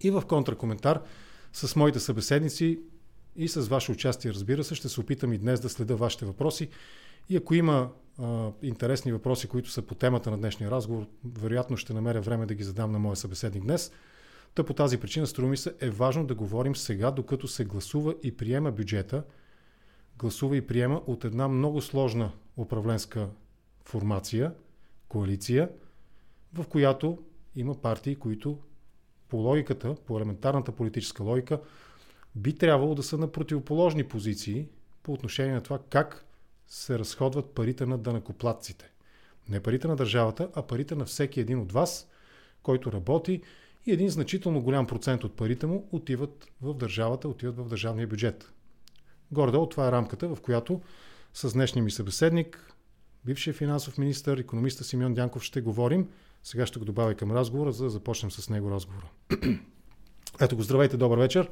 И в контракоментар с моите събеседници и с ваше участие, разбира се, ще се опитам и днес да следа вашите въпроси. И ако има а, интересни въпроси, които са по темата на днешния разговор, вероятно ще намеря време да ги задам на моя събеседник днес. Та по тази причина, струва ми се, е важно да говорим сега, докато се гласува и приема бюджета, гласува и приема от една много сложна управленска формация, коалиция, в която има партии, които по логиката, по елементарната политическа логика, би трябвало да са на противоположни позиции по отношение на това как се разходват парите на данакоплатците. Не парите на държавата, а парите на всеки един от вас, който работи и един значително голям процент от парите му отиват в държавата, отиват в държавния бюджет. Гордо, това е рамката, в която с днешния ми събеседник, бившия финансов министр, економиста Симеон Дянков ще говорим. Сега ще го добавя към разговора, за да започнем с него разговора. Ето го, здравейте, добър вечер.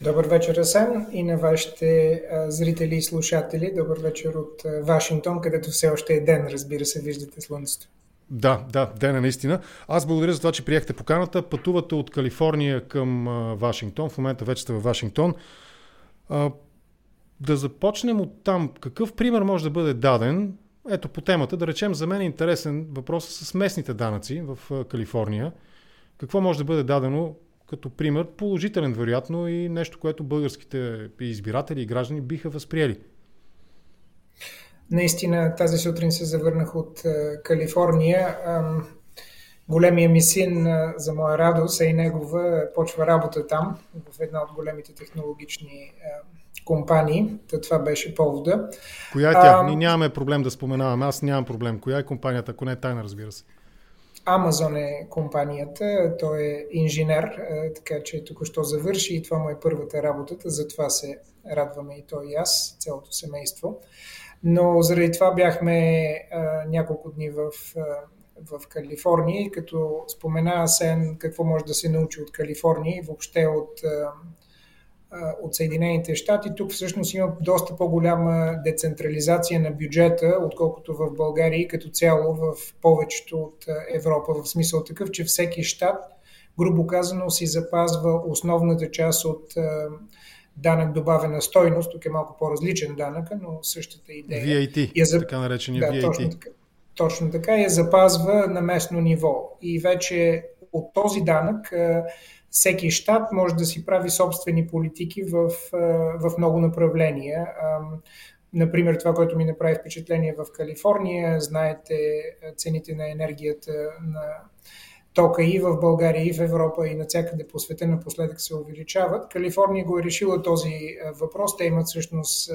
Добър вечер, Асен, и на вашите зрители и слушатели. Добър вечер от Вашингтон, където все още е ден, разбира се, виждате слънцето. Да, да, ден е наистина. Аз благодаря за това, че приехте поканата. Пътувате от Калифорния към Вашингтон. В момента вече сте в Вашингтон. да започнем от там. Какъв пример може да бъде даден? Ето по темата, да речем, за мен е интересен въпрос с местните данъци в Калифорния. Какво може да бъде дадено като пример, положителен вероятно и нещо, което българските избиратели и граждани биха възприели. Наистина, тази сутрин се завърнах от Калифорния. Големия ми син, за моя радост, а и негова, почва работа там, в една от големите технологични компании. Та това беше повода. Коя е тя? А, Ние нямаме проблем да споменаваме. Аз нямам проблем. Коя е компанията, ако не е тайна, разбира се? Амазон е компанията, той е инженер, е, така че току-що завърши и това му е първата работата, затова се радваме и той и аз, цялото семейство. Но заради това бяхме а, е, няколко дни в, а, е, в Калифорния и като спомена Сен какво може да се научи от Калифорния и въобще от а, от Съединените щати. Тук всъщност има доста по-голяма децентрализация на бюджета, отколкото в България и като цяло в повечето от Европа. В смисъл такъв, че всеки щат, грубо казано, си запазва основната част от данък добавена стойност. Тук е малко по-различен данък, но същата идея. VAT, я за... така наречения да, VAT. Точно така, точно така я запазва на местно ниво. И вече от този данък всеки щат може да си прави собствени политики в, в много направления. Например, това, което ми направи впечатление в Калифорния, знаете цените на енергията на тока и в България, и в Европа, и навсякъде по света напоследък се увеличават. Калифорния го е решила този въпрос. Те имат всъщност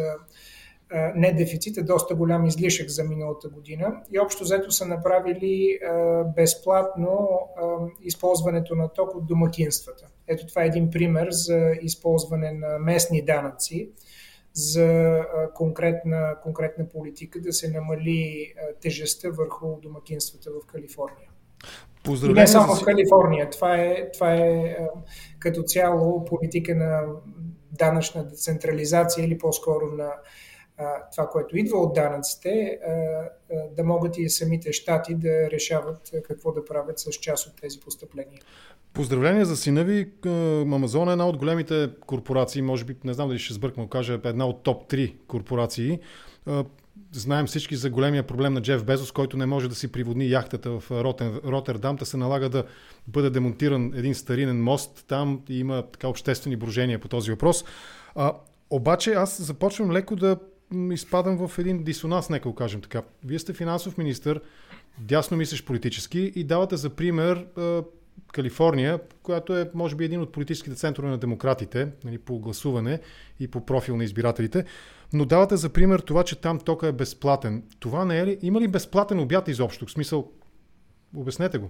не дефицит, е доста голям излишък за миналата година и общо взето са направили безплатно използването на ток от домакинствата. Ето това е един пример за използване на местни данъци за конкретна, конкретна политика да се намали тежестта върху домакинствата в Калифорния. И не само в Калифорния. Това е, това е като цяло политика на данъчна децентрализация или по-скоро на това, което идва от данъците, да могат и самите щати да решават какво да правят с част от тези постъпления. Поздравления за сина ви. Амазон е една от големите корпорации, може би, не знам дали ще сбъркам, кажа, една от топ 3 корпорации. Знаем всички за големия проблем на Джеф Безос, който не може да си приводни яхтата в Ротен, Ротердам. Та се налага да бъде демонтиран един старинен мост там и има така обществени брожения по този въпрос. А, обаче аз започвам леко да изпадам в един дисонанс, нека го кажем така. Вие сте финансов министр, дясно мислиш политически и давате за пример Калифорния, която е, може би, един от политическите центрове на демократите, нали, по гласуване и по профил на избирателите, но давате за пример това, че там тока е безплатен. Това не е ли? Има ли безплатен обяд изобщо? В смисъл, обяснете го.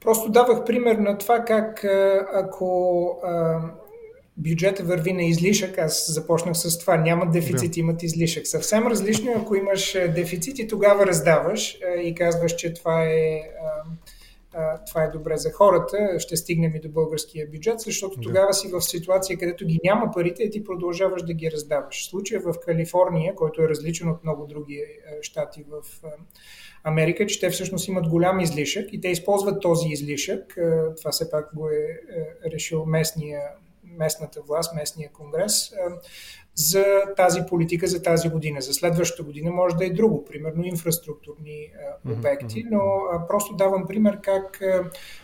Просто давах пример на това как ако бюджета върви на излишък, аз започнах с това, няма дефицит, да. имат излишък. Съвсем различно е, ако имаш дефицит и тогава раздаваш и казваш, че това е това е добре за хората, ще стигнем и до българския бюджет, защото тогава си в ситуация, където ги няма парите и ти продължаваш да ги раздаваш. Случая в Калифорния, който е различен от много други щати в Америка, че те всъщност имат голям излишък и те използват този излишък. Това все пак го е, е решил местния местната власт, местния конгрес, за тази политика за тази година. За следващата година може да е друго, примерно инфраструктурни обекти, но просто давам пример как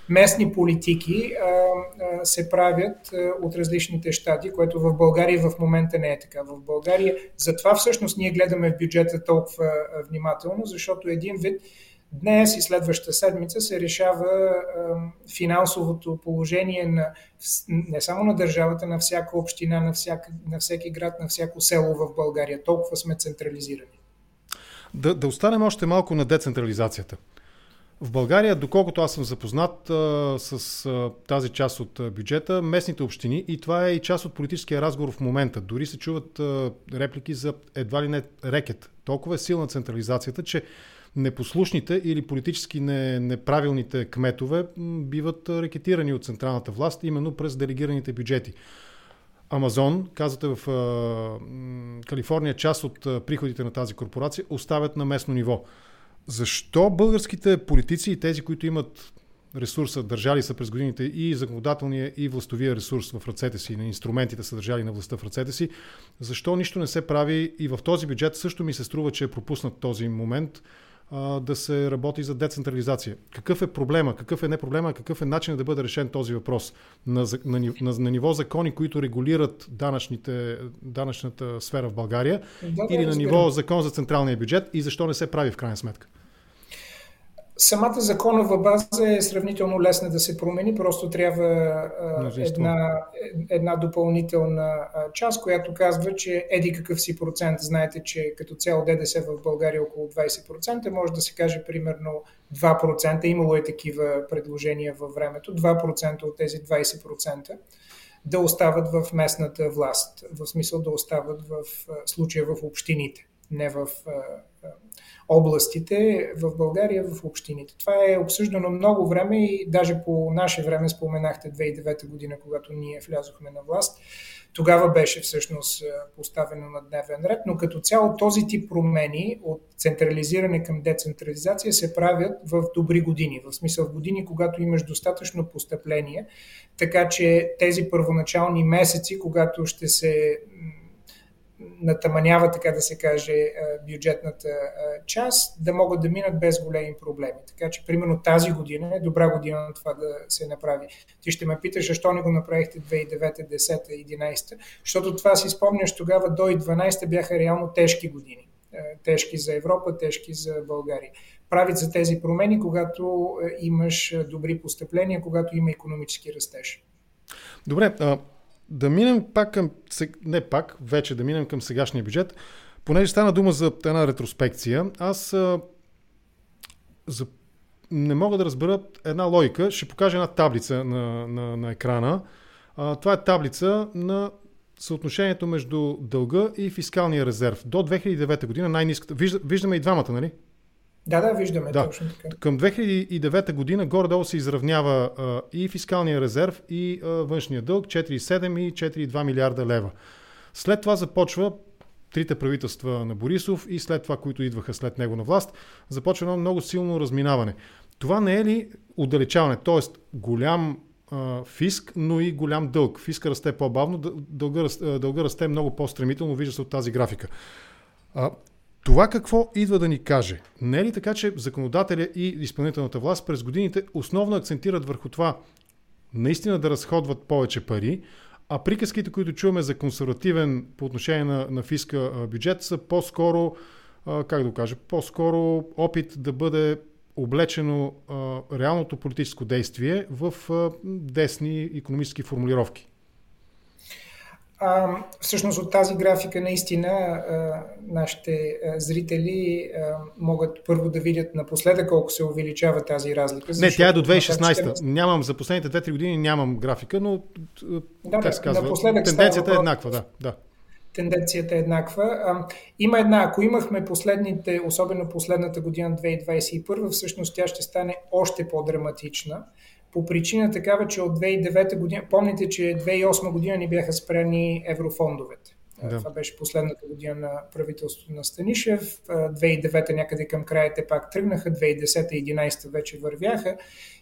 местни политики се правят от различните щати, което в България в момента не е така. В България затова всъщност ние гледаме в бюджета толкова внимателно, защото един вид Днес и следващата седмица се решава финансовото положение на, не само на държавата, на всяка община, на, всяка, на всеки град, на всяко село в България. Толкова сме централизирани. Да, да останем още малко на децентрализацията. В България, доколкото аз съм запознат а, с а, тази част от а, бюджета, местните общини, и това е и част от политическия разговор в момента, дори се чуват а, реплики за едва ли не рекет. Толкова е силна централизацията, че непослушните или политически не, неправилните кметове биват рекетирани от централната власт именно през делегираните бюджети. Амазон, казвате в а, Калифорния, част от а, приходите на тази корпорация оставят на местно ниво. Защо българските политици и тези, които имат ресурса, държали са през годините и законодателния и властовия ресурс в ръцете си, на инструментите са държали на властта в ръцете си, защо нищо не се прави и в този бюджет също ми се струва, че е пропуснат този момент да се работи за децентрализация. Какъв е проблема? Какъв е не проблема? Какъв е начинът да бъде решен този въпрос? На, на, на, на ниво закони, които регулират данъчните, данъчната сфера в България да, или да, на ниво закон за централния бюджет и защо не се прави в крайна сметка? Самата законова база е сравнително лесна да се промени, просто трябва една, една допълнителна част, която казва, че еди какъв си процент, знаете, че като цяло ДДС в България е около 20%, може да се каже примерно 2%, имало е такива предложения във времето, 2% от тези 20% да остават в местната власт, в смисъл да остават в случая в общините, не в областите в България, в общините. Това е обсъждано много време и даже по наше време споменахте 2009 година, когато ние влязохме на власт. Тогава беше всъщност поставено на дневен ред, но като цяло този тип промени от централизиране към децентрализация се правят в добри години, в смисъл в години, когато имаш достатъчно постъпление, така че тези първоначални месеци, когато ще се натаманява, така да се каже, бюджетната част, да могат да минат без големи проблеми. Така че, примерно тази година е добра година на това да се направи. Ти ще ме питаш, защо не го направихте 2009, 10, 11, защото това си спомняш тогава до и 12 бяха реално тежки години. Тежки за Европа, тежки за България. Правят за тези промени, когато имаш добри постъпления, когато има економически растеж. Добре, да минем пак към, не пак, вече да минем към сегашния бюджет. Понеже стана дума за една ретроспекция, аз а, за, не мога да разбера една логика. Ще покажа една таблица на, на, на екрана. А, това е таблица на съотношението между дълга и фискалния резерв. До 2009 година най-низката. Вижда, виждаме и двамата, нали? Да, да, виждаме да. точно така. Към 2009 година горе-долу се изравнява а, и фискалния резерв, и а, външния дълг 4,7 и 4,2 милиарда лева. След това започва трите правителства на Борисов и след това, които идваха след него на власт, започва едно много силно разминаване. Това не е ли отдалечаване? Тоест голям а, фиск, но и голям дълг. Фиска расте по-бавно, дълга, дълга расте много по-стремително, вижда се от тази графика. А, това какво идва да ни каже? Не е ли така, че законодателя и изпълнителната власт през годините основно акцентират върху това наистина да разходват повече пари, а приказките, които чуваме за консервативен по отношение на, на фиска бюджет са по-скоро, как да кажа, по-скоро опит да бъде облечено реалното политическо действие в десни економически формулировки. А, всъщност от тази графика наистина а, нашите а, зрители а, могат първо да видят напоследък колко се увеличава тази разлика. Не, тя е до 2016. Нямам за последните 2-3 години нямам графика, но да, как се казва? Тенденцията става, е еднаква, да. да. тенденцията е еднаква. Има една, ако имахме последните, особено последната година 2021, всъщност тя ще стане още по-драматична. По причина такава, че от 2009 година, помните, че 2008 година ни бяха спрени еврофондовете. Да. Това беше последната година на правителството на Станишев. 2009 някъде към края те пак тръгнаха, 2010-2011 вече вървяха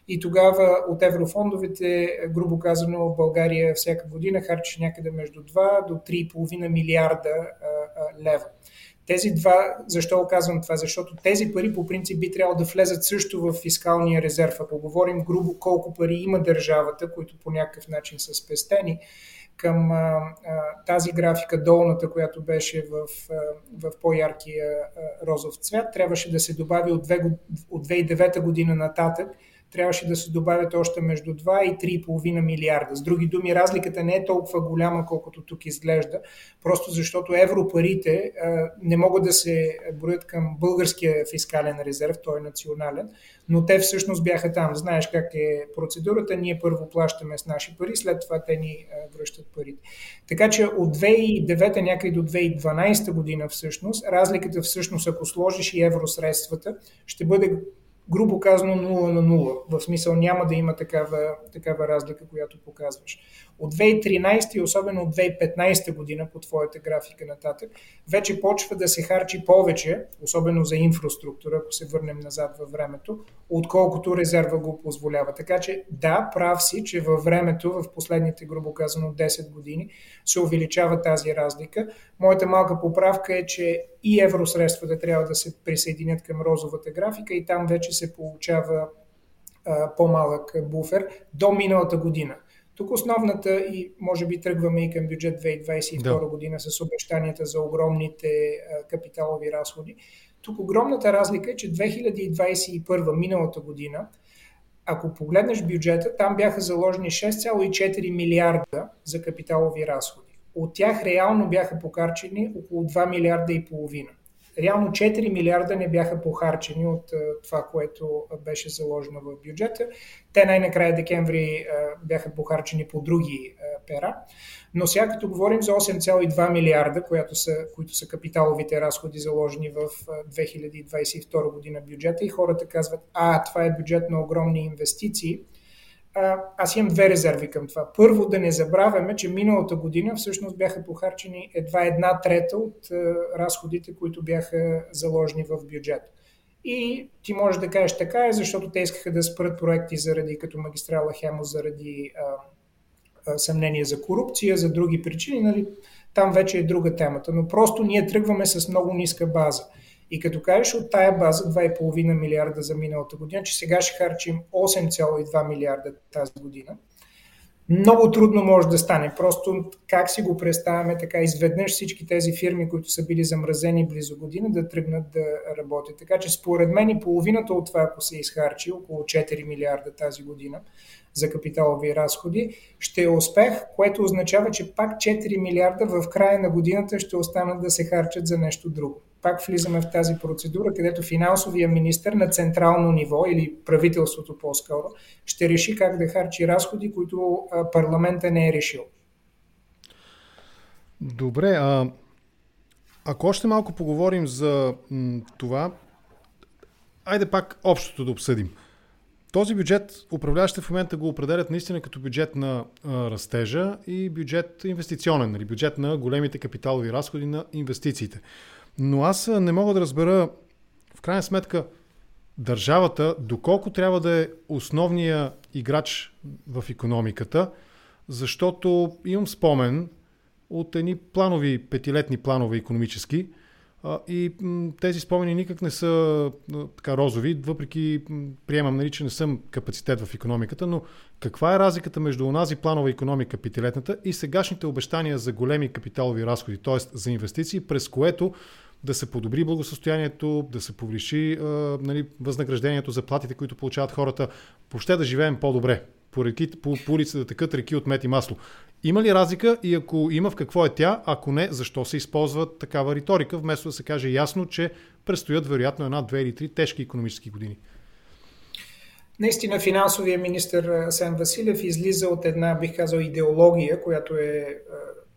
и тогава от еврофондовете, грубо казано, България всяка година харчи някъде между 2 до 3,5 милиарда лева. Тези два, защо казвам това? Защото тези пари по принцип би трябвало да влезат също в фискалния резерв. Ако говорим грубо колко пари има държавата, които по някакъв начин са спестени, към а, а, тази графика, долната, която беше в, а, в по-яркия а, розов цвят, трябваше да се добави от, две, от 2009 година нататък трябваше да се добавят още между 2 и 3,5 милиарда. С други думи, разликата не е толкова голяма, колкото тук изглежда, просто защото европарите не могат да се броят към българския фискален резерв, той е национален, но те всъщност бяха там. Знаеш как е процедурата, ние първо плащаме с наши пари, след това те ни връщат парите. Така че от 2009 някъде до 2012 година всъщност, разликата всъщност, ако сложиш и евросредствата, ще бъде грубо казано 0 на 0. В смисъл няма да има такава, такава разлика, която показваш. От 2013 и особено от 2015 година по твоята графика нататък, вече почва да се харчи повече, особено за инфраструктура, ако се върнем назад във времето, отколкото резерва го позволява. Така че да, прав си, че във времето, в последните, грубо казано, 10 години, се увеличава тази разлика. Моята малка поправка е, че и евросредствата трябва да се присъединят към розовата графика и там вече се получава а, по-малък буфер до миналата година. Тук основната и може би тръгваме и към бюджет 2022 да. година с обещанията за огромните а, капиталови разходи. Тук огромната разлика е, че 2021 миналата година, ако погледнеш бюджета, там бяха заложени 6,4 милиарда за капиталови разходи. От тях реално бяха покарчени около 2 милиарда и половина. Реално 4 милиарда не бяха похарчени от това, което беше заложено в бюджета. Те най-накрая декември бяха похарчени по други пера. Но сега като говорим за 8,2 милиарда, които са, които са капиталовите разходи заложени в 2022 година бюджета и хората казват, а, това е бюджет на огромни инвестиции – аз имам две резерви към това. Първо, да не забравяме, че миналата година всъщност бяха похарчени едва една трета от разходите, които бяха заложени в бюджет. И ти можеш да кажеш така е, защото те искаха да спрат проекти заради като магистрала Хемо, заради а, а, съмнение за корупция, за други причини. Нали? Там вече е друга темата. Но просто ние тръгваме с много ниска база. И като кажеш от тая база 2,5 милиарда за миналата година, че сега ще харчим 8,2 милиарда тази година, много трудно може да стане. Просто как си го представяме така, изведнъж всички тези фирми, които са били замразени близо година, да тръгнат да работят. Така че според мен и половината от това, ако се изхарчи, около 4 милиарда тази година за капиталови разходи, ще е успех, което означава, че пак 4 милиарда в края на годината ще останат да се харчат за нещо друго пак влизаме в тази процедура, където финансовия министр на централно ниво или правителството по-скоро ще реши как да харчи разходи, които парламента не е решил. Добре, а ако още малко поговорим за м, това, айде пак общото да обсъдим. Този бюджет управляващите в момента го определят наистина като бюджет на а, растежа и бюджет инвестиционен, нали? бюджет на големите капиталови разходи на инвестициите. Но аз не мога да разбера, в крайна сметка, държавата, доколко трябва да е основния играч в економиката, защото имам спомен от едни планови, петилетни планове економически, и тези спомени никак не са така розови, въпреки приемам, нали, че не съм капацитет в економиката, но каква е разликата между онази планова економика, петилетната и сегашните обещания за големи капиталови разходи, т.е. за инвестиции, през което да се подобри благосостоянието, да се повиши а, нали, възнаграждението, заплатите, които получават хората, въобще да живеем по-добре. По, реки, по, по улица да текат реки от мет и масло. Има ли разлика и ако има в какво е тя, ако не, защо се използва такава риторика, вместо да се каже ясно, че предстоят вероятно една, две или три тежки економически години? Наистина финансовия министр Сен Василев излиза от една, бих казал, идеология, която е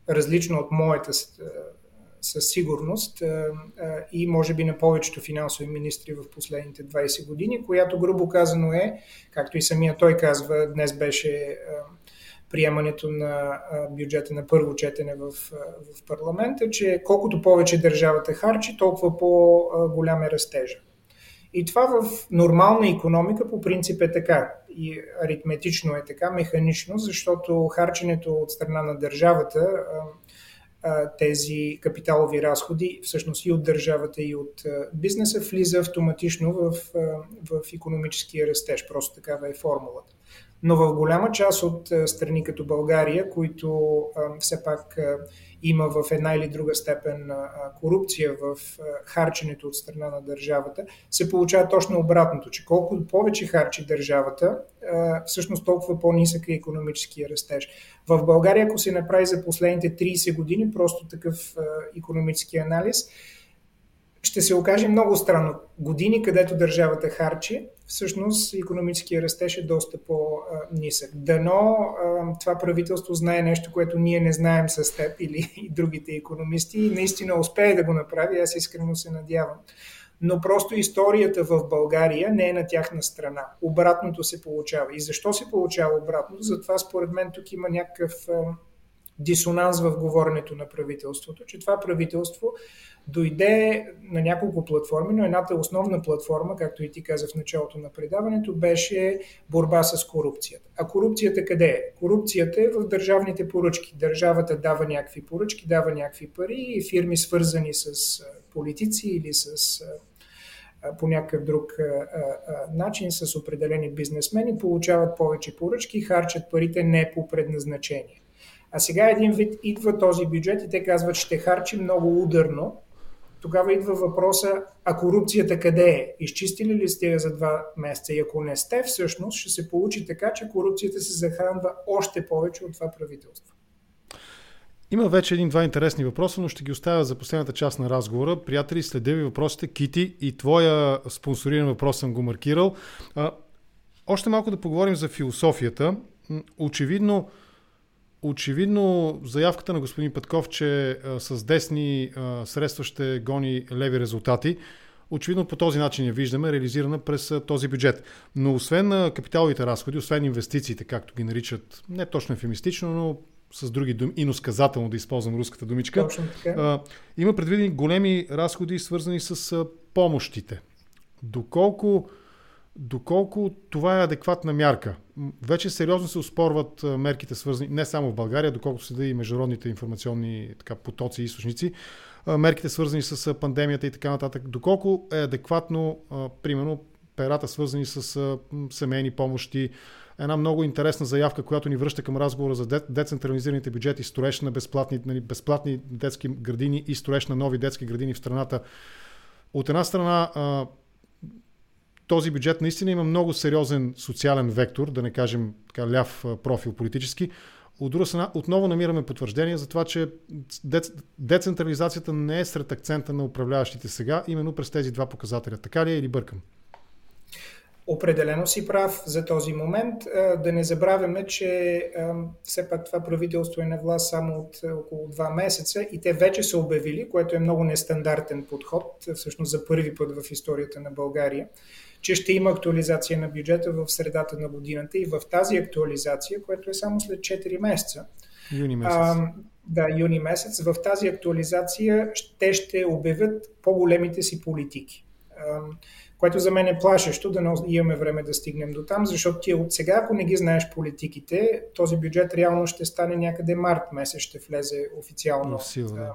различна от моята със сигурност и може би на повечето финансови министри в последните 20 години, която грубо казано е, както и самия той казва, днес беше приемането на бюджета на първо четене в, в парламента, че колкото повече държавата харчи, толкова по-голям е растежа. И това в нормална економика по принцип е така. И аритметично е така, механично, защото харченето от страна на държавата тези капиталови разходи, всъщност и от държавата, и от бизнеса, влиза автоматично в, в економическия растеж. Просто такава е формулата. Но в голяма част от страни като България, които все пак има в една или друга степен корупция в харченето от страна на държавата, се получава точно обратното, че колкото повече харчи държавата, всъщност толкова по-нисък е економическия растеж. В България, ако се направи за последните 30 години просто такъв економически анализ, ще се окаже много странно. Години, където държавата харчи, всъщност економическия растеж е доста по-нисък. Дано това правителство знае нещо, което ние не знаем с теб или и другите економисти и наистина успее да го направи. Аз искрено се надявам. Но просто историята в България не е на тяхна страна. Обратното се получава. И защо се получава обратното? Затова според мен тук има някакъв дисонанс в говоренето на правителството, че това правителство дойде на няколко платформи, но едната основна платформа, както и ти каза в началото на предаването, беше борба с корупцията. А корупцията къде е? Корупцията е в държавните поръчки. Държавата дава някакви поръчки, дава някакви пари и фирми свързани с политици или с по някакъв друг начин с определени бизнесмени получават повече поръчки харчат парите не по предназначение. А сега един вид идва този бюджет и те казват, ще харчи много ударно. Тогава идва въпроса, а корупцията къде е? Изчистили ли сте я за два месеца? И ако не сте, всъщност ще се получи така, че корупцията се захранва още повече от това правителство. Има вече един-два интересни въпроса, но ще ги оставя за последната част на разговора. Приятели, следя ви въпросите. Кити и твоя спонсориран въпрос съм го маркирал. Още малко да поговорим за философията. Очевидно, Очевидно заявката на господин Петков, че а, с десни а, средства ще гони леви резултати, очевидно по този начин я виждаме реализирана през а, този бюджет. Но освен на капиталовите разходи, освен инвестициите, както ги наричат, не точно ефемистично, но с други думи, иносказателно да използвам руската думичка, а, има предвидени големи разходи, свързани с а, помощите. Доколко Доколко това е адекватна мярка? Вече сериозно се успорват мерките, свързани не само в България, доколкото да и международните информационни така, потоци и източници, мерките свързани с пандемията и така нататък. Доколко е адекватно, примерно, перата свързани с семейни помощи, една много интересна заявка, която ни връща към разговора за децентрализираните бюджети, строеж на безплатни, нали, безплатни детски градини и строеж на нови детски градини в страната. От една страна, този бюджет наистина има много сериозен социален вектор, да не кажем така ляв профил политически. От друга страна, отново намираме потвърждение за това, че децентрализацията не е сред акцента на управляващите сега, именно през тези два показателя. Така ли е или бъркам? Определено си прав за този момент. Да не забравяме, че все пак това правителство е на власт само от около два месеца и те вече са обявили, което е много нестандартен подход, всъщност за първи път в историята на България, че ще има актуализация на бюджета в средата на годината и в тази актуализация, което е само след 4 месеца. Юни месец. А, да, юни месец. В тази актуализация те ще обявят по-големите си политики. Което за мен е плашещо, да имаме време да стигнем до там, защото ти от сега, ако не ги знаеш политиките, този бюджет реално ще стане някъде март месец, ще влезе официално. В сила, да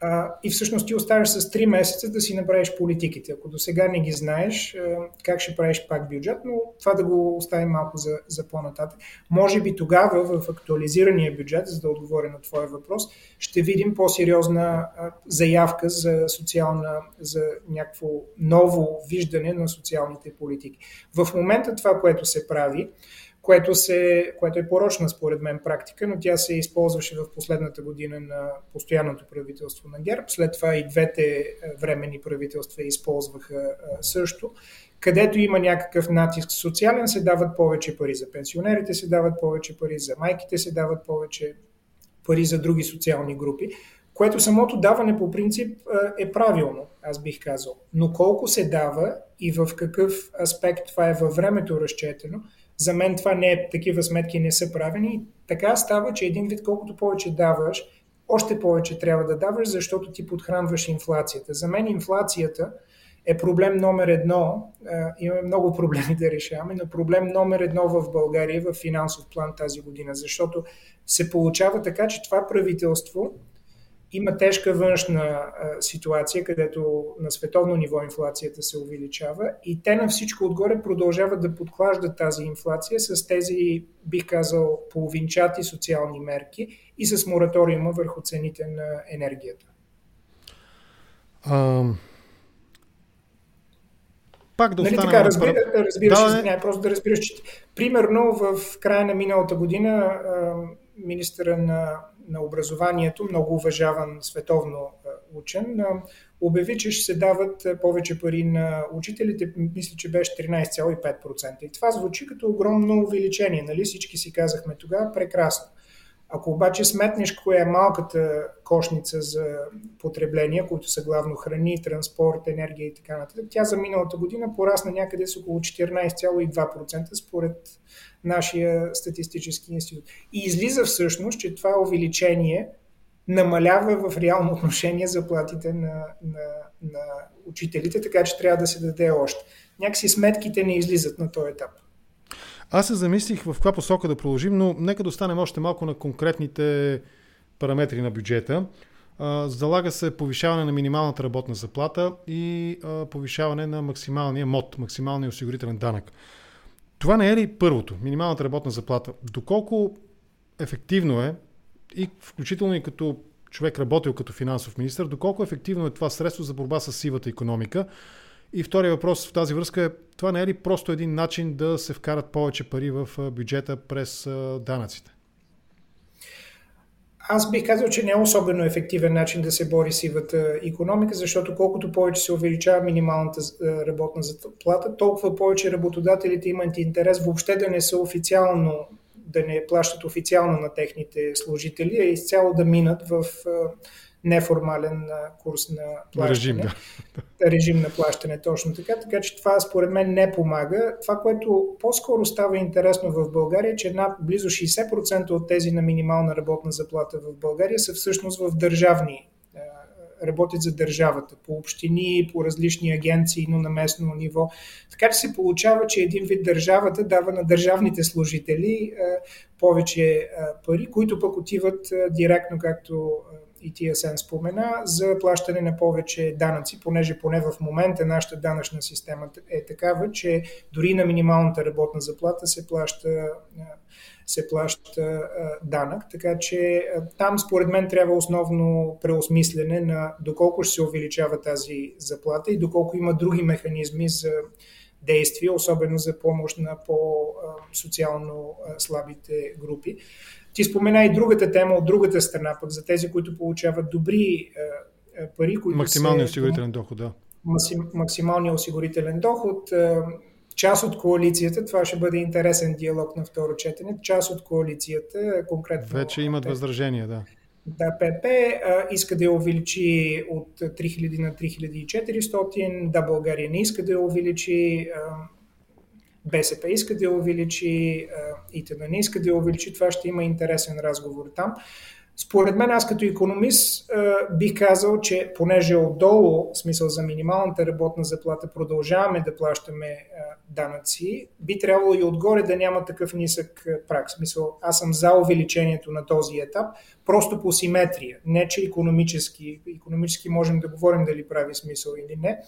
а, и всъщност ти оставаш с 3 месеца да си направиш политиките. Ако до сега не ги знаеш, как ще правиш пак бюджет, но това да го оставим малко за, за по-нататък. Може би тогава в актуализирания бюджет, за да отговоря на твоя въпрос, ще видим по-сериозна заявка за социална, за някакво ново виждане на социалните политики. В момента това, което се прави, което, се, което е порочна според мен практика, но тя се използваше в последната година на постоянното правителство на ГЕРБ. След това и двете е, временни правителства използваха е, също. Където има някакъв натиск социален, се дават повече пари за пенсионерите, се дават повече пари за майките, се дават повече пари за други социални групи, което самото даване по принцип е правилно, аз бих казал. Но колко се дава и в какъв аспект това е във времето разчетено, за мен това не е, такива сметки не са правени. Така става, че един вид колкото повече даваш, още повече трябва да даваш, защото ти подхранваш инфлацията. За мен инфлацията е проблем номер едно. Имаме много проблеми да решаваме, но проблем номер едно в България в финансов план тази година, защото се получава така, че това правителство има тежка външна ситуация, където на световно ниво инфлацията се увеличава и те на всичко отгоре продължават да подклаждат тази инфлация с тези, бих казал, половинчати социални мерки и с мораториума върху цените на енергията. А, пак да нали така, разбира, разбираш, да, не... просто да разбираш, че примерно в края на миналата година министъра на на образованието, много уважаван световно учен, обяви, че ще се дават повече пари на учителите, мисля, че беше 13,5%. И това звучи като огромно увеличение, нали? Всички си казахме тогава, прекрасно. Ако обаче сметнеш коя е малката кошница за потребления, които са главно храни, транспорт, енергия и така нататък, тя за миналата година порасна някъде с около 14,2% според нашия статистически институт. И излиза всъщност, че това увеличение намалява в реално отношение заплатите на, на, на учителите, така че трябва да се даде още. Някакси сметките не излизат на този етап. Аз се замислих в каква посока да продължим, но нека да останем още малко на конкретните параметри на бюджета. Залага се повишаване на минималната работна заплата и повишаване на максималния МОД, максималния осигурителен данък. Това не е ли първото, минималната работна заплата? Доколко ефективно е, и включително и като човек работил като финансов министр, доколко ефективно е това средство за борба с сивата економика? И втория въпрос в тази връзка е, това не е ли просто един начин да се вкарат повече пари в бюджета през данъците? Аз бих казал, че не е особено ефективен начин да се бори сивата економика, защото колкото повече се увеличава минималната работна заплата, толкова повече работодателите имат интерес въобще да не са официално, да не плащат официално на техните служители, а изцяло да минат в неформален курс на плащане. Режим, да. Режим на плащане, точно така. Така че това според мен не помага. Това, което по-скоро става интересно в България, е, че една близо 60% от тези на минимална работна заплата в България са всъщност в държавни работят за държавата, по общини, по различни агенции, но на местно ниво. Така че се получава, че един вид държавата дава на държавните служители повече пари, които пък отиват директно, както и TSN спомена, за плащане на повече данъци, понеже поне в момента нашата данъчна система е такава, че дори на минималната работна заплата се плаща, се плаща данък. Така че там според мен трябва основно преосмислене на доколко ще се увеличава тази заплата и доколко има други механизми за действия, особено за помощ на по-социално слабите групи. Ти спомена и другата тема от другата страна, пък за тези, които получават добри пари. Които Максималния осигурителен доход, да. Максималния осигурителен доход. Част от коалицията, това ще бъде интересен диалог на второ четене, част от коалицията, конкретно... Вече имат възражения, да. Да, ПП иска да я увеличи от 3000 на 3400, да, България не иска да я увеличи, БСП иска да я увеличи, ИТН не иска да я увеличи, това ще има интересен разговор там. Според мен, аз като економист бих казал, че понеже отдолу, в смисъл за минималната работна заплата, продължаваме да плащаме данъци, би трябвало и отгоре да няма такъв нисък прак. В смисъл, аз съм за увеличението на този етап, просто по симетрия. Не, че економически, економически можем да говорим дали прави смисъл или не,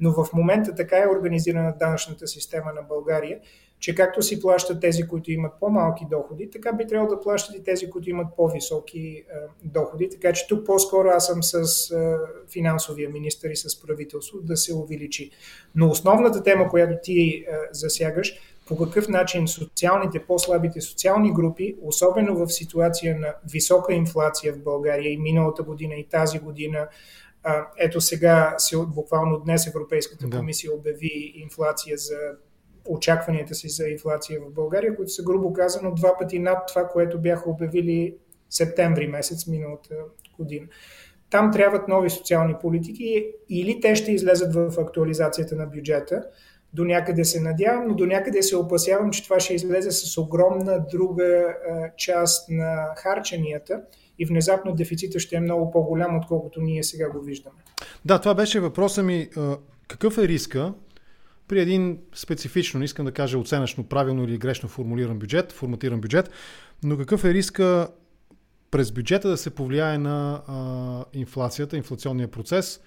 но в момента така е организирана данъчната система на България, че както си плащат тези, които имат по-малки доходи, така би трябвало да плащат и тези, които имат по-високи е, доходи. Така че тук по-скоро аз съм с е, финансовия министър и с правителство да се увеличи. Но основната тема, която ти е, засягаш, по какъв начин социалните, по-слабите социални групи, особено в ситуация на висока инфлация в България и миналата година и тази година, ето сега, буквално днес Европейската комисия обяви инфлация за очакванията си за инфлация в България, които са грубо казано два пъти над това, което бяха обявили септември месец миналата година. Там трябват нови социални политики или те ще излезат в актуализацията на бюджета. До някъде се надявам, но до някъде се опасявам, че това ще излезе с огромна друга част на харченията и внезапно дефицита ще е много по-голям, отколкото ние сега го виждаме. Да, това беше въпроса ми. Какъв е риска при един специфично, не искам да кажа оценъчно правилно или грешно формулиран бюджет, форматиран бюджет, но какъв е риска през бюджета да се повлияе на а, инфлацията, инфлационния процес,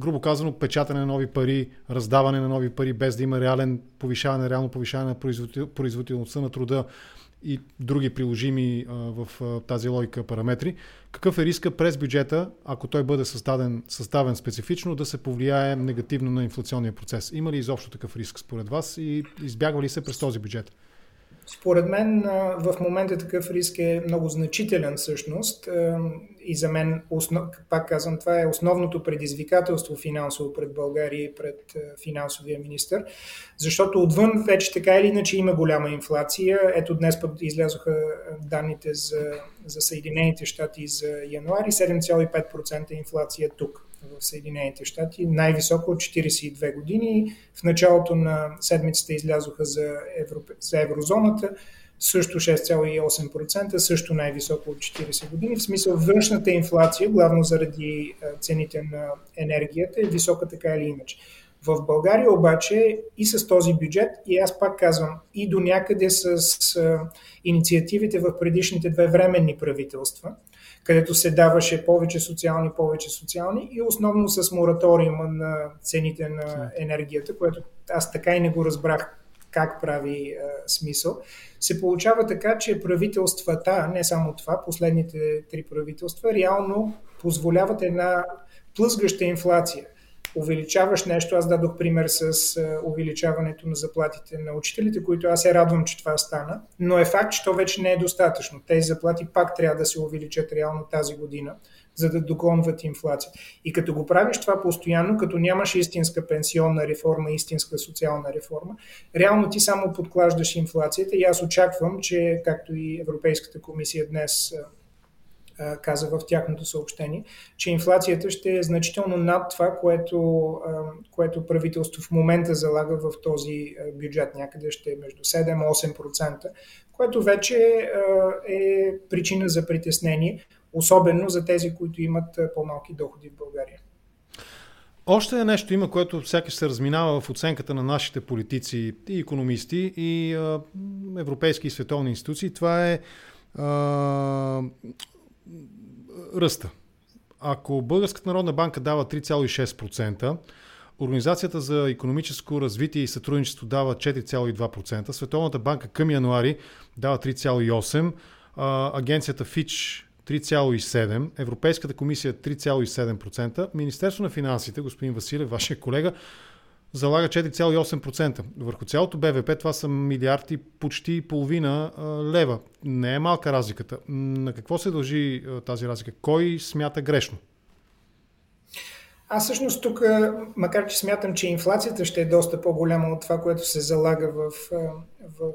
грубо казано, печатане на нови пари, раздаване на нови пари, без да има реален повишаване, реално повишаване на производител, производителността на труда и други приложими в тази логика параметри. Какъв е риска през бюджета, ако той бъде съставен, съставен специфично, да се повлияе негативно на инфлационния процес? Има ли изобщо такъв риск според вас и избягва ли се през този бюджет? Според мен в момента такъв риск е много значителен всъщност. И за мен, пак казвам, това е основното предизвикателство финансово пред България и пред финансовия министр, защото отвън вече така или иначе има голяма инфлация. Ето днес пък излязоха данните за, за Съединените щати за януари, 7,5% инфлация тук в Съединените щати, най-високо от 42 години. В началото на седмицата излязоха за, Европе, за еврозоната, също 6,8%, също най-високо от 40 години. В смисъл външната инфлация, главно заради цените на енергията, е висока така или иначе. В България обаче и с този бюджет, и аз пак казвам, и до някъде с инициативите в предишните две временни правителства – където се даваше повече социални, повече социални и основно с мораториума на цените на енергията, което аз така и не го разбрах как прави а, смисъл, се получава така, че правителствата, не само това, последните три правителства, реално позволяват една плъзгаща инфлация – увеличаваш нещо. Аз дадох пример с увеличаването на заплатите на учителите, които аз се радвам, че това стана, но е факт, че то вече не е достатъчно. Тези заплати пак трябва да се увеличат реално тази година, за да догонват инфлация. И като го правиш това постоянно, като нямаш истинска пенсионна реформа, истинска социална реформа, реално ти само подклаждаш инфлацията и аз очаквам, че както и Европейската комисия днес каза в тяхното съобщение, че инфлацията ще е значително над това, което, което правителство в момента залага в този бюджет. Някъде ще е между 7-8%, което вече е причина за притеснение, особено за тези, които имат по-малки доходи в България. Още нещо има, което сякаш се разминава в оценката на нашите политици и економисти и а, европейски и световни институции. Това е а, ръста. Ако Българската народна банка дава 3,6%, Организацията за економическо развитие и сътрудничество дава 4,2%, Световната банка към януари дава 3,8%, агенцията Fitch 3,7%, Европейската комисия 3,7%, Министерство на финансите, господин Василев, вашия колега, залага 4,8%. Върху цялото БВП това са милиарди почти половина лева. Не е малка разликата. На какво се дължи тази разлика? Кой смята грешно? Аз всъщност тук, макар че смятам, че инфлацията ще е доста по-голяма от това, което се залага в, в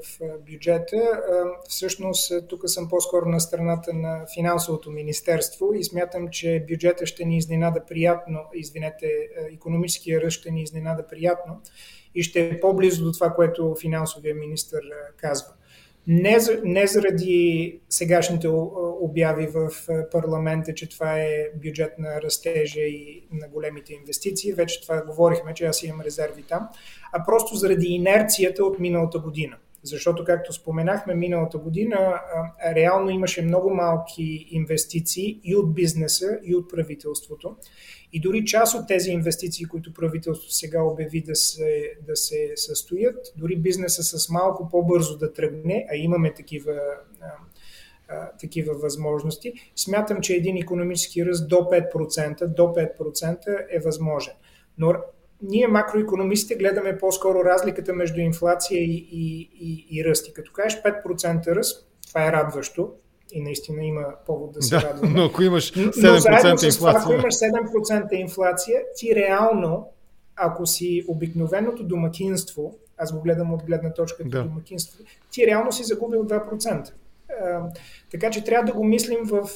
бюджета, всъщност тук съм по-скоро на страната на финансовото министерство и смятам, че бюджета ще ни изненада приятно, извинете, економическия ръст ще ни изненада приятно и ще е по-близо до това, което финансовия министр казва. Не, не заради сегашните обяви в парламента, че това е бюджет на растежа и на големите инвестиции, вече това говорихме, че аз имам резерви там, а просто заради инерцията от миналата година. Защото, както споменахме, миналата година реално имаше много малки инвестиции и от бизнеса, и от правителството. И дори част от тези инвестиции, които правителството сега обяви да се, да се състоят, дори бизнеса с малко по-бързо да тръгне, а имаме такива такива възможности. Смятам, че един економически ръст до 5%, до 5% е възможен. Но ние макроекономистите гледаме по-скоро разликата между инфлация и, и, и, и ръст. И като кажеш 5% ръст, това е радващо и наистина има повод да се да, радваме. Но ако имаш 7% но инфлация... ако имаш 7% инфлация, ти реално, ако си обикновеното домакинство, аз го гледам от гледна точка да. домакинство, ти реално си загубил 2%. Така че трябва да го мислим в,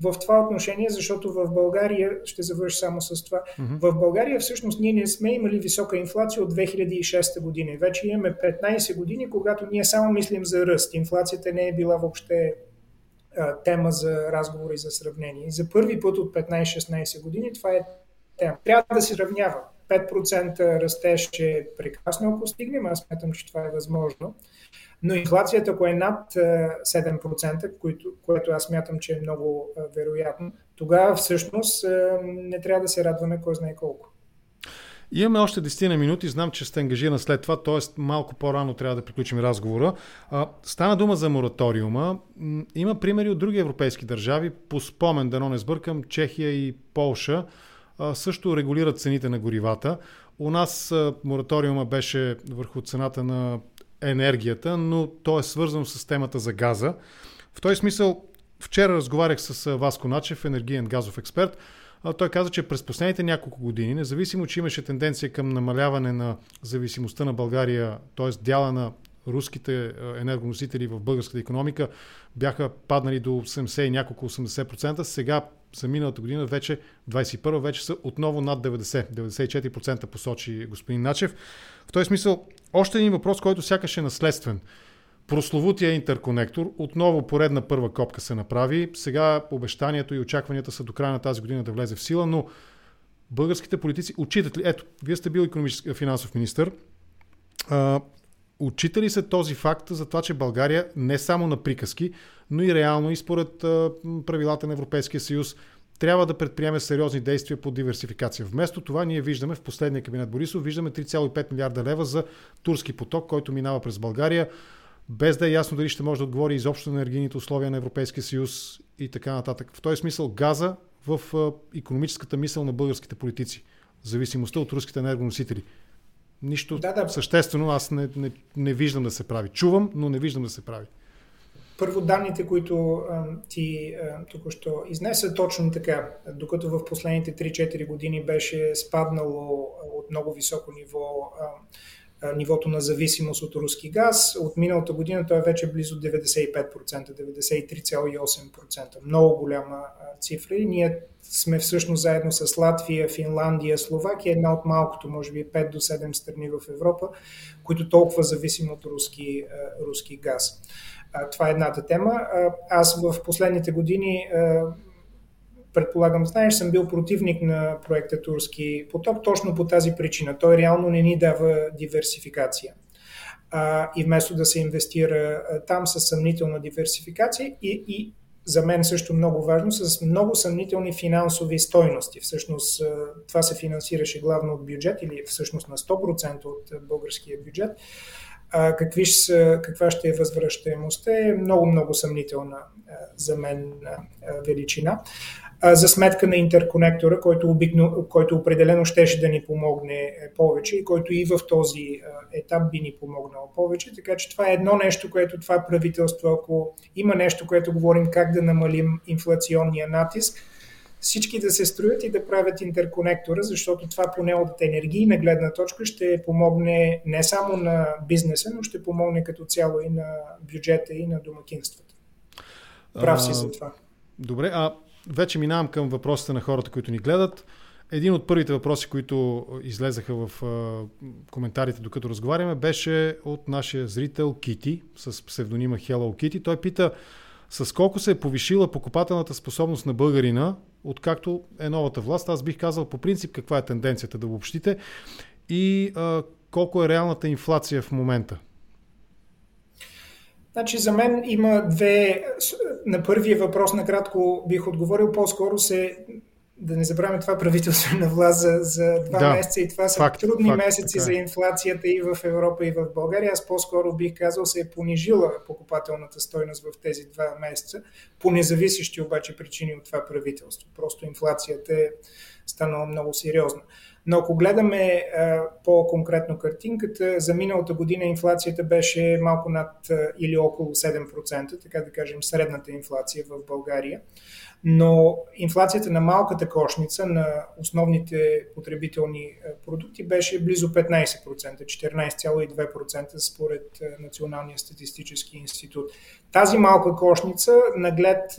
в това отношение, защото в България, ще завърша само с това, mm-hmm. в България всъщност ние не сме имали висока инфлация от 2006 година. Вече имаме 15 години, когато ние само мислим за ръст. Инфлацията не е била въобще тема за разговори за сравнение. И за първи път от 15-16 години това е тема. Трябва да се равнява. 5% растеж е прекрасно, ако стигнем. Аз смятам, че това е възможно. Но инфлацията, ако е над 7%, което, което аз смятам, че е много вероятно, тогава всъщност не трябва да се радваме кой знае колко. Имаме още 10 на минути, знам, че сте ангажиран след това, т.е. малко по-рано трябва да приключим разговора. Стана дума за мораториума. Има примери от други европейски държави, по спомен, дано не сбъркам, Чехия и Полша също регулират цените на горивата. У нас мораториума беше върху цената на енергията, но то е свързано с темата за газа. В този смисъл, вчера разговарях с Васко Начев, енергиен газов експерт. Той каза, че през последните няколко години, независимо, че имаше тенденция към намаляване на зависимостта на България, т.е. дяла на руските енергоносители в българската економика бяха паднали до 80 и няколко 80%. Сега за миналата година вече 21 вече са отново над 90. 94% посочи господин Начев. В този смисъл още един въпрос, който сякаш е наследствен. Прословутия интерконектор, отново поредна първа копка се направи. Сега обещанието и очакванията са до края на тази година да влезе в сила, но българските политици отчитат ли? Ето, вие сте бил економически финансов министр. Отчита ли се този факт за това, че България не само на приказки, но и реално и според правилата на Европейския съюз трябва да предприеме сериозни действия по диверсификация. Вместо това ние виждаме в последния кабинет Борисов, виждаме 3,5 милиарда лева за турски поток, който минава през България, без да е ясно дали ще може да отговори изобщо на енергийните условия на Европейския съюз и така нататък. В този смисъл газа в економическата мисъл на българските политици, зависимостта от руските енергоносители. Нищо да, да. съществено аз не, не, не виждам да се прави. Чувам, но не виждам да се прави. Първо, данните, които а, ти току-що изнеса, точно така. Докато в последните 3-4 години беше спаднало от много високо ниво а, а, нивото на зависимост от руски газ, от миналата година той е вече близо 95%, 93,8%. Много голяма цифра и ние сме всъщност заедно с Латвия, Финландия, Словакия, една от малкото, може би 5 до 7 страни в Европа, които толкова зависим от руски, руски газ. Това е едната тема. Аз в последните години предполагам, знаеш, съм бил противник на проекта Турски поток точно по тази причина. Той реално не ни дава диверсификация. А, и вместо да се инвестира там с съмнителна диверсификация и, и за мен също много важно, с много съмнителни финансови стойности. Всъщност това се финансираше главно от бюджет или всъщност на 100% от българския бюджет. А, какви ще са, каква ще е възвръщаемостта е много-много съмнителна за мен величина. А, за сметка на интерконектора, който, обикно, който определено щеше да ни помогне е, повече и който и в този етап би ни помогнал повече. Така че това е едно нещо, което това правителство, ако има нещо, което говорим как да намалим инфлационния натиск, всички да се строят и да правят интерконектора, защото това поне от енергийна гледна точка ще помогне не само на бизнеса, но ще помогне като цяло и на бюджета и на домакинствата. Прав си за това. Добре, а вече минавам към въпросите на хората, които ни гледат. Един от първите въпроси, които излезаха в коментарите, докато разговаряме, беше от нашия зрител Кити с псевдонима Hello Kitty. Той пита с колко се е повишила покупателната способност на българина, откакто е новата власт. Аз бих казал по принцип каква е тенденцията да обобщите и а, колко е реалната инфлация в момента. Значи за мен има две. На първия въпрос накратко бих отговорил. По-скоро се да не забравяме това правителство на власт за, за два да, месеца и това са факт, трудни факт, месеци така. Е. за инфлацията и в Европа и в България. Аз по-скоро бих казал се е понижила покупателната стойност в тези два месеца, по независещи обаче причини от това правителство. Просто инфлацията е станала много сериозна. Но ако гледаме а, по-конкретно картинката, за миналата година инфлацията беше малко над а, или около 7%, така да кажем средната инфлация в България но инфлацията на малката кошница на основните потребителни е, продукти беше близо 15%, 14,2% според е, Националния статистически институт. Тази малка кошница, наглед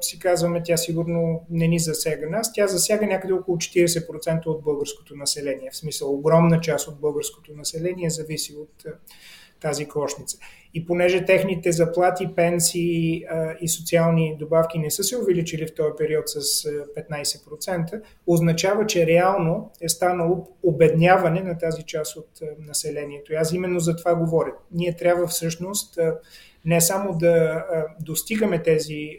си казваме, тя сигурно не ни засяга нас, тя засяга някъде около 40% от българското население. В смисъл, огромна част от българското население зависи от тази кошница. И понеже техните заплати, пенсии а, и социални добавки не са се увеличили в този период с 15%, означава, че реално е станало обедняване на тази част от населението. И аз именно за това говоря. Ние трябва всъщност не само да достигаме тези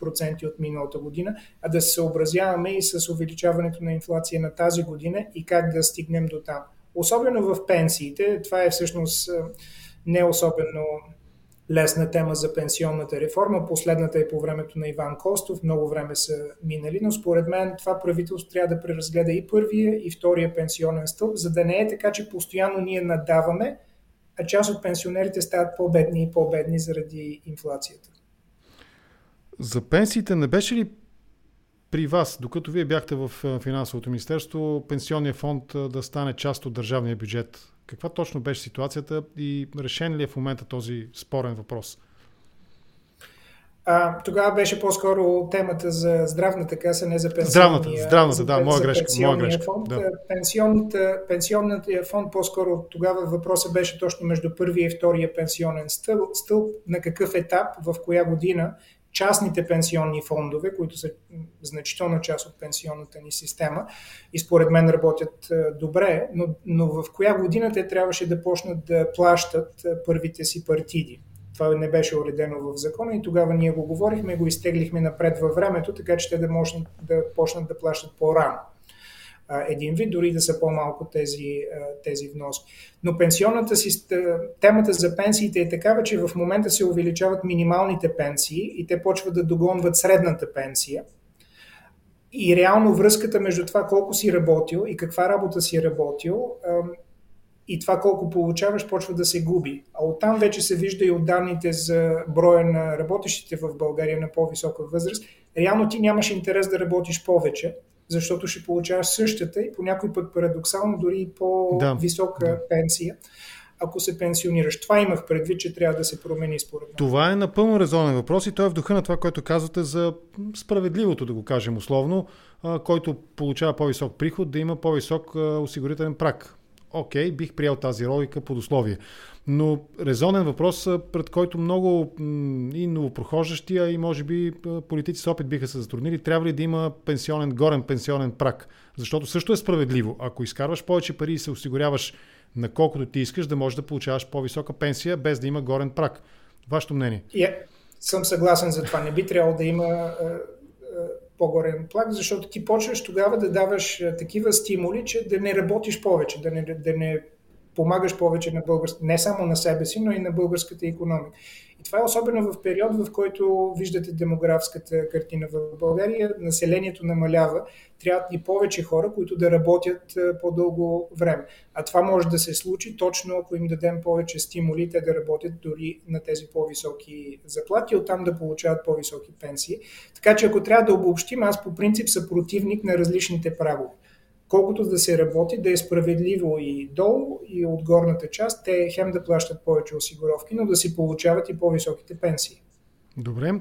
проценти от миналата година, а да се съобразяваме и с увеличаването на инфлация на тази година и как да стигнем до там. Особено в пенсиите, това е всъщност не особено лесна тема за пенсионната реформа. Последната е по времето на Иван Костов. Много време са минали, но според мен това правителство трябва да преразгледа и първия, и втория пенсионен стълб, за да не е така, че постоянно ние надаваме, а част от пенсионерите стават по-бедни и по-бедни заради инфлацията. За пенсиите не беше ли при вас, докато вие бяхте в финансовото министерство, пенсионния фонд да стане част от държавния бюджет? Каква точно беше ситуацията и решен ли е в момента този спорен въпрос? А, тогава беше по-скоро темата за здравната каса, не за пенсионния. Здравната, здравната да, моя грешка. Моя грешка фонд. Да. Пенсионната, пенсионната фонд по-скоро тогава въпросът беше точно между първия и втория пенсионен стълб, стълб, на какъв етап, в коя година частните пенсионни фондове, които са значителна част от пенсионната ни система и според мен работят е, добре, но, но в коя година те трябваше да почнат да плащат е, първите си партиди. Това не беше уредено в закона и тогава ние го говорихме, го изтеглихме напред във времето, така че те да, можат да почнат да плащат по-рано един вид, дори да са по-малко тези, тези вноски. Но пенсионната си, темата за пенсиите е такава, че в момента се увеличават минималните пенсии и те почват да догонват средната пенсия. И реално връзката между това колко си работил и каква работа си работил и това колко получаваш почва да се губи. А оттам вече се вижда и от данните за броя на работещите в България на по-висока възраст. Реално ти нямаш интерес да работиш повече, защото ще получаваш същата и по някой път парадоксално дори и по-висока да, пенсия ако се пенсионираш. Това имах предвид, че трябва да се промени според мен. Това е напълно резонен въпрос и той е в духа на това, което казвате за справедливото, да го кажем условно, който получава по-висок приход, да има по-висок осигурителен прак. Окей, бих приел тази логика под условие. Но резонен въпрос, пред който много и новопрохождащи, а и може би политици с опит биха се затруднили, трябва ли да има пенсионен, горен пенсионен прак? Защото също е справедливо. Ако изкарваш повече пари и се осигуряваш на колкото ти искаш, да можеш да получаваш по-висока пенсия, без да има горен прак. Вашето мнение? Yeah, съм съгласен за това. Не би трябвало да има по-горен плак, защото ти почваш тогава да даваш такива стимули, че да не работиш повече, да не, да не помагаш повече на българската, не само на себе си, но и на българската економика. И това е особено в период, в който виждате демографската картина в България. Населението намалява, трябват ни повече хора, които да работят по-дълго време. А това може да се случи точно ако им дадем повече стимули, те да работят дори на тези по-високи заплати, оттам да получават по-високи пенсии. Така че ако трябва да обобщим, аз по принцип съм противник на различните прагове колкото да се работи, да е справедливо и долу, и от горната част, те хем да плащат повече осигуровки, но да си получават и по-високите пенсии. Добре.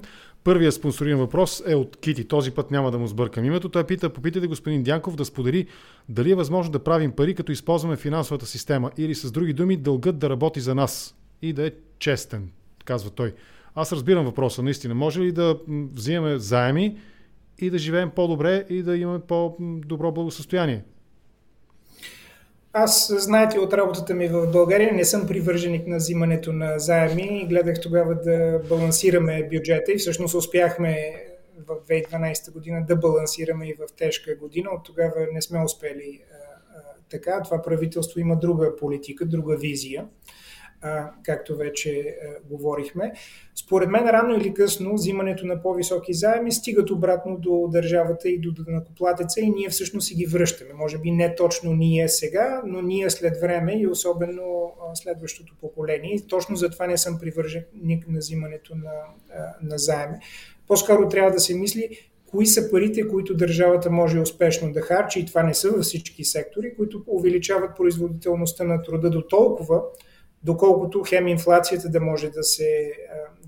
Първият спонсориран въпрос е от Кити. Този път няма да му сбъркам името. Той пита, попитайте господин Дянков да сподели дали е възможно да правим пари, като използваме финансовата система или с други думи дългът да работи за нас и да е честен, казва той. Аз разбирам въпроса, наистина. Може ли да взимаме заеми, и да живеем по-добре и да имаме по-добро благосъстояние. Аз, знаете, от работата ми в България не съм привърженик на взимането на заеми. Гледах тогава да балансираме бюджета и всъщност успяхме в 2012 година да балансираме и в тежка година. От тогава не сме успели а, а, така. Това правителство има друга политика, друга визия както вече говорихме. Според мен, рано или късно, взимането на по-високи заеми стигат обратно до държавата и до накоплатеца и ние всъщност си ги връщаме. Може би не точно ние сега, но ние след време и особено следващото поколение. Точно затова не съм привърженик на взимането на, на заеми. По-скоро трябва да се мисли кои са парите, които държавата може успешно да харчи, и това не са във всички сектори, които увеличават производителността на труда до толкова, доколкото хем инфлацията да може да се,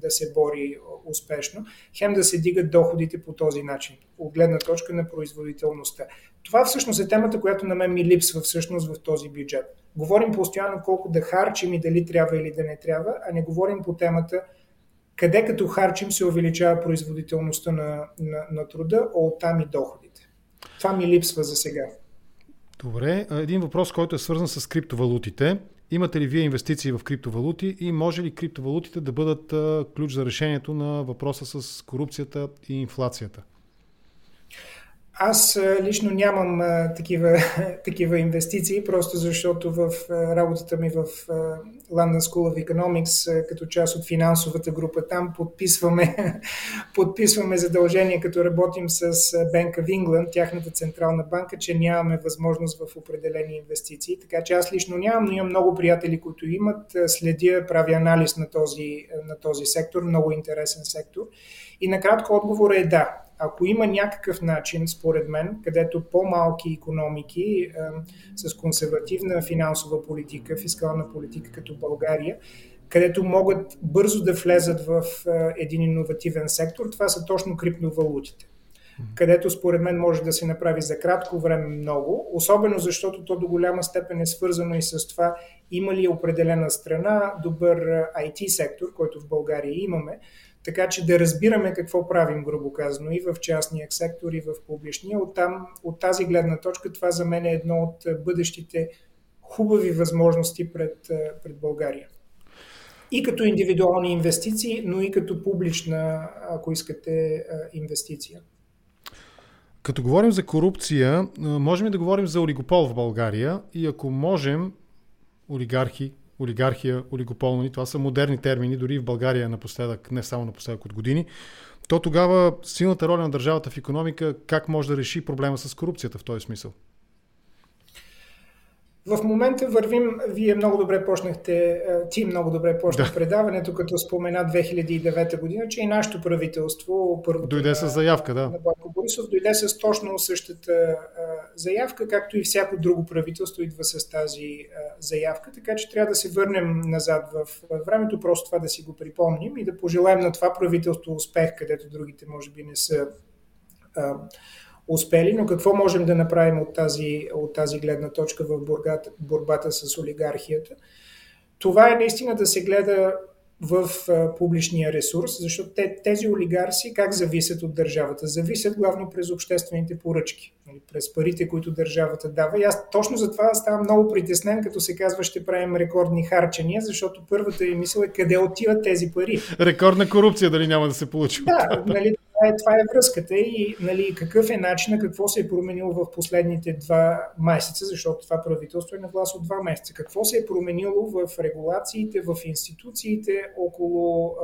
да се бори успешно, хем да се дигат доходите по този начин, от гледна точка на производителността. Това всъщност е темата, която на мен ми липсва всъщност в този бюджет. Говорим постоянно колко да харчим и дали трябва или да не трябва, а не говорим по темата къде като харчим се увеличава производителността на, на, на труда, а оттам и доходите. Това ми липсва за сега. Добре, един въпрос, който е свързан с криптовалутите. Имате ли вие инвестиции в криптовалути и може ли криптовалутите да бъдат ключ за решението на въпроса с корупцията и инфлацията? Аз лично нямам такива, такива инвестиции, просто защото в работата ми в London School of Economics, като част от финансовата група там, подписваме, подписваме задължение, като работим с Bank of England, тяхната централна банка, че нямаме възможност в определени инвестиции. Така че аз лично нямам, но имам много приятели, които имат. Следя, правя анализ на този, на този сектор, много интересен сектор. И накратко отговор е да. Ако има някакъв начин, според мен, където по-малки економики е, с консервативна финансова политика, фискална политика като България, където могат бързо да влезат в е, един иновативен сектор, това са точно криптовалутите. Където според мен може да се направи за кратко време много, особено защото то до голяма степен е свързано и с това има ли определена страна добър IT сектор, който в България имаме, така че да разбираме какво правим, грубо казано, и в частния сектор, и в публичния. От, там, от тази гледна точка това за мен е едно от бъдещите хубави възможности пред, пред България. И като индивидуални инвестиции, но и като публична, ако искате, инвестиция. Като говорим за корупция, можем ли да говорим за олигопол в България и ако можем, олигархи, олигархия, олигополни, това са модерни термини, дори в България напоследък, не само напоследък от години, то тогава силната роля на държавата в економика как може да реши проблема с корупцията в този смисъл? В момента вървим, вие много добре почнахте, е, ти много добре почна да. предаването, като спомена 2009 година, че и нашето правителство, първото дойде с заявка, да. на Бойко Борисов, дойде с точно същата а, заявка, както и всяко друго правителство идва с тази а, заявка, така че трябва да се върнем назад в времето, просто това да си го припомним и да пожелаем на това правителство успех, където другите може би не са а, успели, но какво можем да направим от тази, от тази гледна точка в борбата, борбата с олигархията? Това е наистина да се гледа в а, публичния ресурс, защото те, тези олигарси как зависят от държавата? Зависят главно през обществените поръчки, нали, през парите, които държавата дава. И аз точно за това ставам много притеснен, като се казва ще правим рекордни харчения, защото първата ми мисъл е къде отиват тези пари. Рекордна корупция дали няма да се получи. Да, нали, е, това е връзката и нали, какъв е начинът, какво се е променило в последните два месеца, защото това правителство е на власт от два месеца. Какво се е променило в регулациите, в институциите около,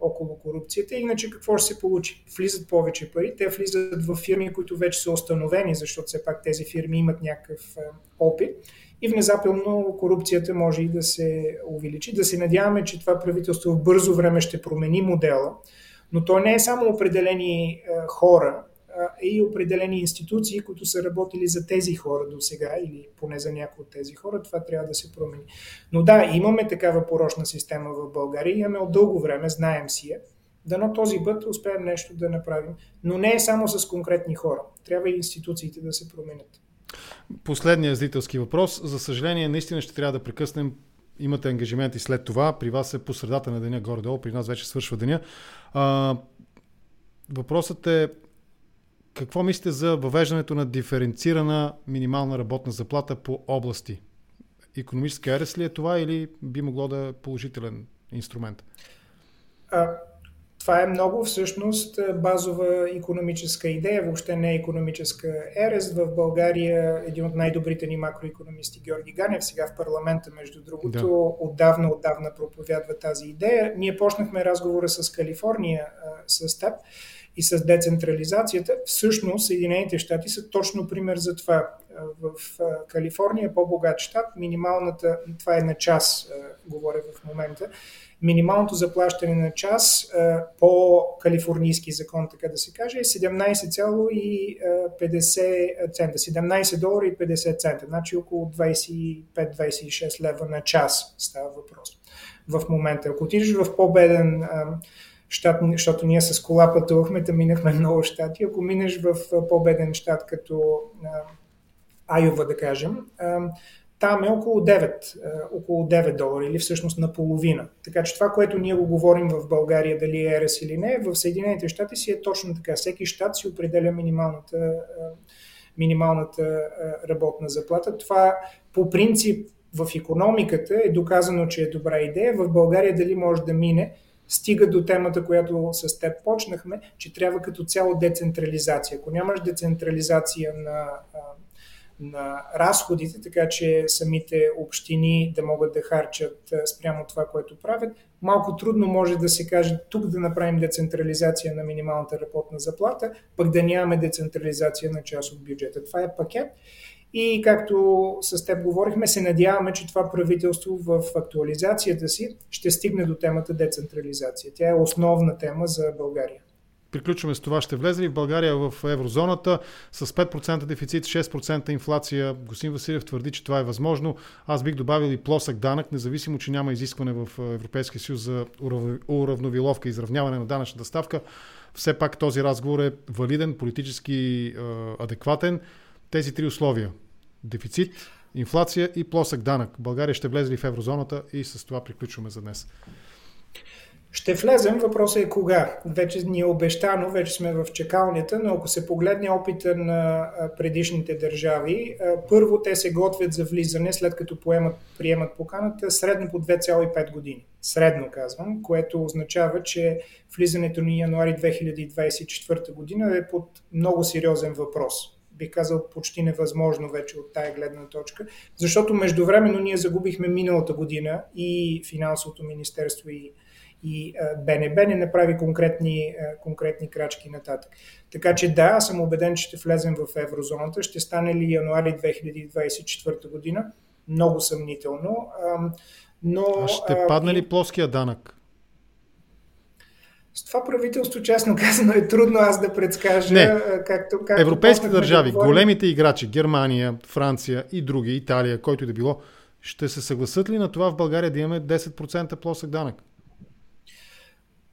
около корупцията. Иначе какво ще се получи? Влизат повече пари, те влизат в фирми, които вече са установени, защото все пак тези фирми имат някакъв опит и внезапно корупцията може и да се увеличи. Да се надяваме, че това правителство в бързо време ще промени модела, но то не е само определени е, хора, а и определени институции, които са работили за тези хора до сега или поне за някои от тези хора, това трябва да се промени. Но да, имаме такава порочна система в България, имаме от дълго време, знаем си я. Да на този път успеем нещо да направим. Но не е само с конкретни хора. Трябва и институциите да се променят. Последният зрителски въпрос. За съжаление, наистина ще трябва да прекъснем имате ангажименти след това. При вас е по средата на деня, горе-долу, при нас вече свършва деня. А, въпросът е какво мислите за въвеждането на диференцирана минимална работна заплата по области? Економическа ерес ли е това или би могло да е положителен инструмент? Това е много всъщност базова економическа идея, въобще не е економическа ерест. В България един от най-добрите ни макроекономисти Георги Ганев, сега в парламента, между другото, да. отдавна, отдавна проповядва тази идея. Ние почнахме разговора с Калифорния, с теб и с децентрализацията. Всъщност Съединените щати са точно пример за това. В Калифорния е по-богат щат. Минималната, това е на час, говоря в момента, минималното заплащане на час по калифорнийски закон, така да се каже, е 17,50 цента. 17 долара и 50 цента. Значи около 25-26 лева на час става въпрос в момента. Ако отидеш в по-беден щат, защото ние с кола пътувахме, да минахме много щати. Ако минеш в по-беден щат, като Айова, да кажем, там е около 9, около 9 долара или всъщност наполовина. Така че това, което ние го говорим в България, дали е РС или не, в Съединените щати си е точно така. Всеки щат си определя минималната, минималната работна заплата. Това по принцип в економиката е доказано, че е добра идея. В България дали може да мине, стига до темата, която с теб почнахме, че трябва като цяло децентрализация. Ако нямаш децентрализация на, на разходите, така че самите общини да могат да харчат спрямо това, което правят, малко трудно може да се каже тук да направим децентрализация на минималната работна заплата, пък да нямаме децентрализация на част от бюджета. Това е пакет и както с теб говорихме, се надяваме, че това правителство в актуализацията си ще стигне до темата децентрализация. Тя е основна тема за България. Приключваме с това. Ще влезе ли в България в еврозоната с 5% дефицит, 6% инфлация? Госин Василев твърди, че това е възможно. Аз бих добавил и плосък данък, независимо, че няма изискване в Европейския съюз за уравновиловка изравняване на данъчната ставка. Все пак този разговор е валиден, политически адекватен. Тези три условия дефицит, инфлация и плосък данък. България ще влезе ли в еврозоната и с това приключваме за днес. Ще влезем, въпросът е кога. Вече ни е обещано, вече сме в чекалнята, но ако се погледне опита на предишните държави, първо те се готвят за влизане, след като поемат, приемат поканата, средно по 2,5 години. Средно казвам, което означава, че влизането ни януари 2024 година е под много сериозен въпрос бих казал, почти невъзможно вече от тая гледна точка, защото междувременно ние загубихме миналата година и финансовото министерство и, и БНБ не направи конкретни, конкретни крачки нататък. Така че да, аз съм убеден, че ще влезем в еврозоната. Ще стане ли януари 2024 година? Много съмнително. Но, а ще падне ли плоския данък? С това правителство, честно казано, е трудно аз да предскажа. Не. Както, както Европейски държави, да говорим... големите играчи, Германия, Франция и други, Италия, който и да било, ще се съгласат ли на това в България да имаме 10% плосък данък?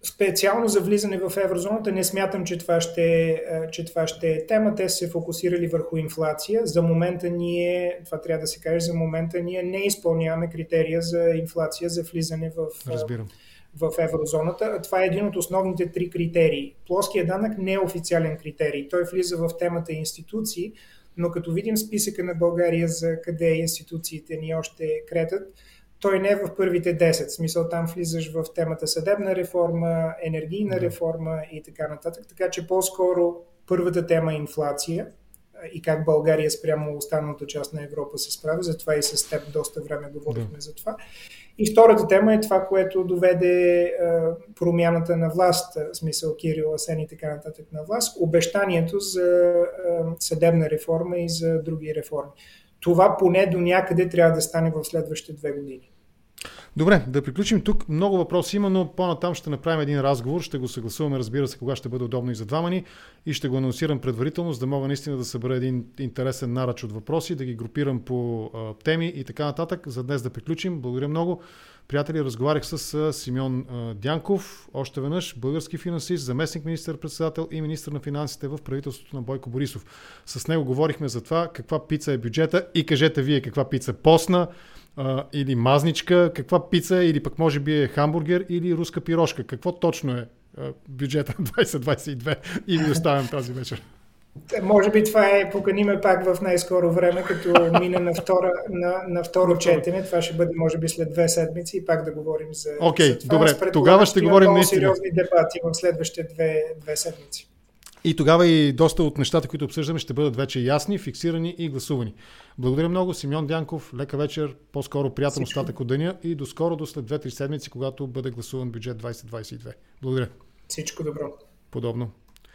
Специално за влизане в еврозоната не смятам, че това, ще, че това ще е тема. Те се фокусирали върху инфлация. За момента ние, това трябва да се каже, за момента ние не изпълняваме критерия за инфлация за влизане в, Разбирам в еврозоната. Това е един от основните три критерии. Плоският данък не е официален критерий. Той влиза в темата институции, но като видим списъка на България за къде институциите ни още кретат, той не е в първите 10. В смисъл там влизаш в темата съдебна реформа, енергийна реформа и така нататък. Така че по-скоро първата тема е инфлация и как България спрямо останалата част на Европа се справя. Затова и с теб доста време говорихме да. за това. И втората тема е това, което доведе а, промяната на власт, в смисъл Кирил Асен и така нататък на власт, обещанието за а, съдебна реформа и за други реформи. Това поне до някъде трябва да стане в следващите две години. Добре, да приключим тук. Много въпроси има, но по-натам ще направим един разговор. Ще го съгласуваме, разбира се, кога ще бъде удобно и за двама ни. И ще го анонсирам предварително, за да мога наистина да събера един интересен нарач от въпроси, да ги групирам по а, теми и така нататък. За днес да приключим. Благодаря много. Приятели, разговарях с Симеон Дянков, още веднъж български финансист, заместник министър-председател и министър на финансите в правителството на Бойко Борисов. С него говорихме за това каква пица е бюджета и кажете вие каква пица постна, а, или мазничка, каква пица, или пък може би е хамбургер или руска пирошка. Какво точно е а, бюджета 2022 и ви оставям тази вечер. Е, може би това е, поканиме пак в най-скоро време, като мине на, втора, на, на второ четене. Това ще бъде, може би, след две седмици и пак да говорим за, okay, за това. добре, тогава ще говорим наистина. сериозни дебати в следващите две, две седмици. И тогава и доста от нещата, които обсъждаме, ще бъдат вече ясни, фиксирани и гласувани. Благодаря много, Симеон Дянков. Лека вечер, по-скоро приятен Всичко. остатък от деня и до скоро, до след 2-3 седмици, когато бъде гласуван бюджет 2022. Благодаря. Всичко добро. Подобно.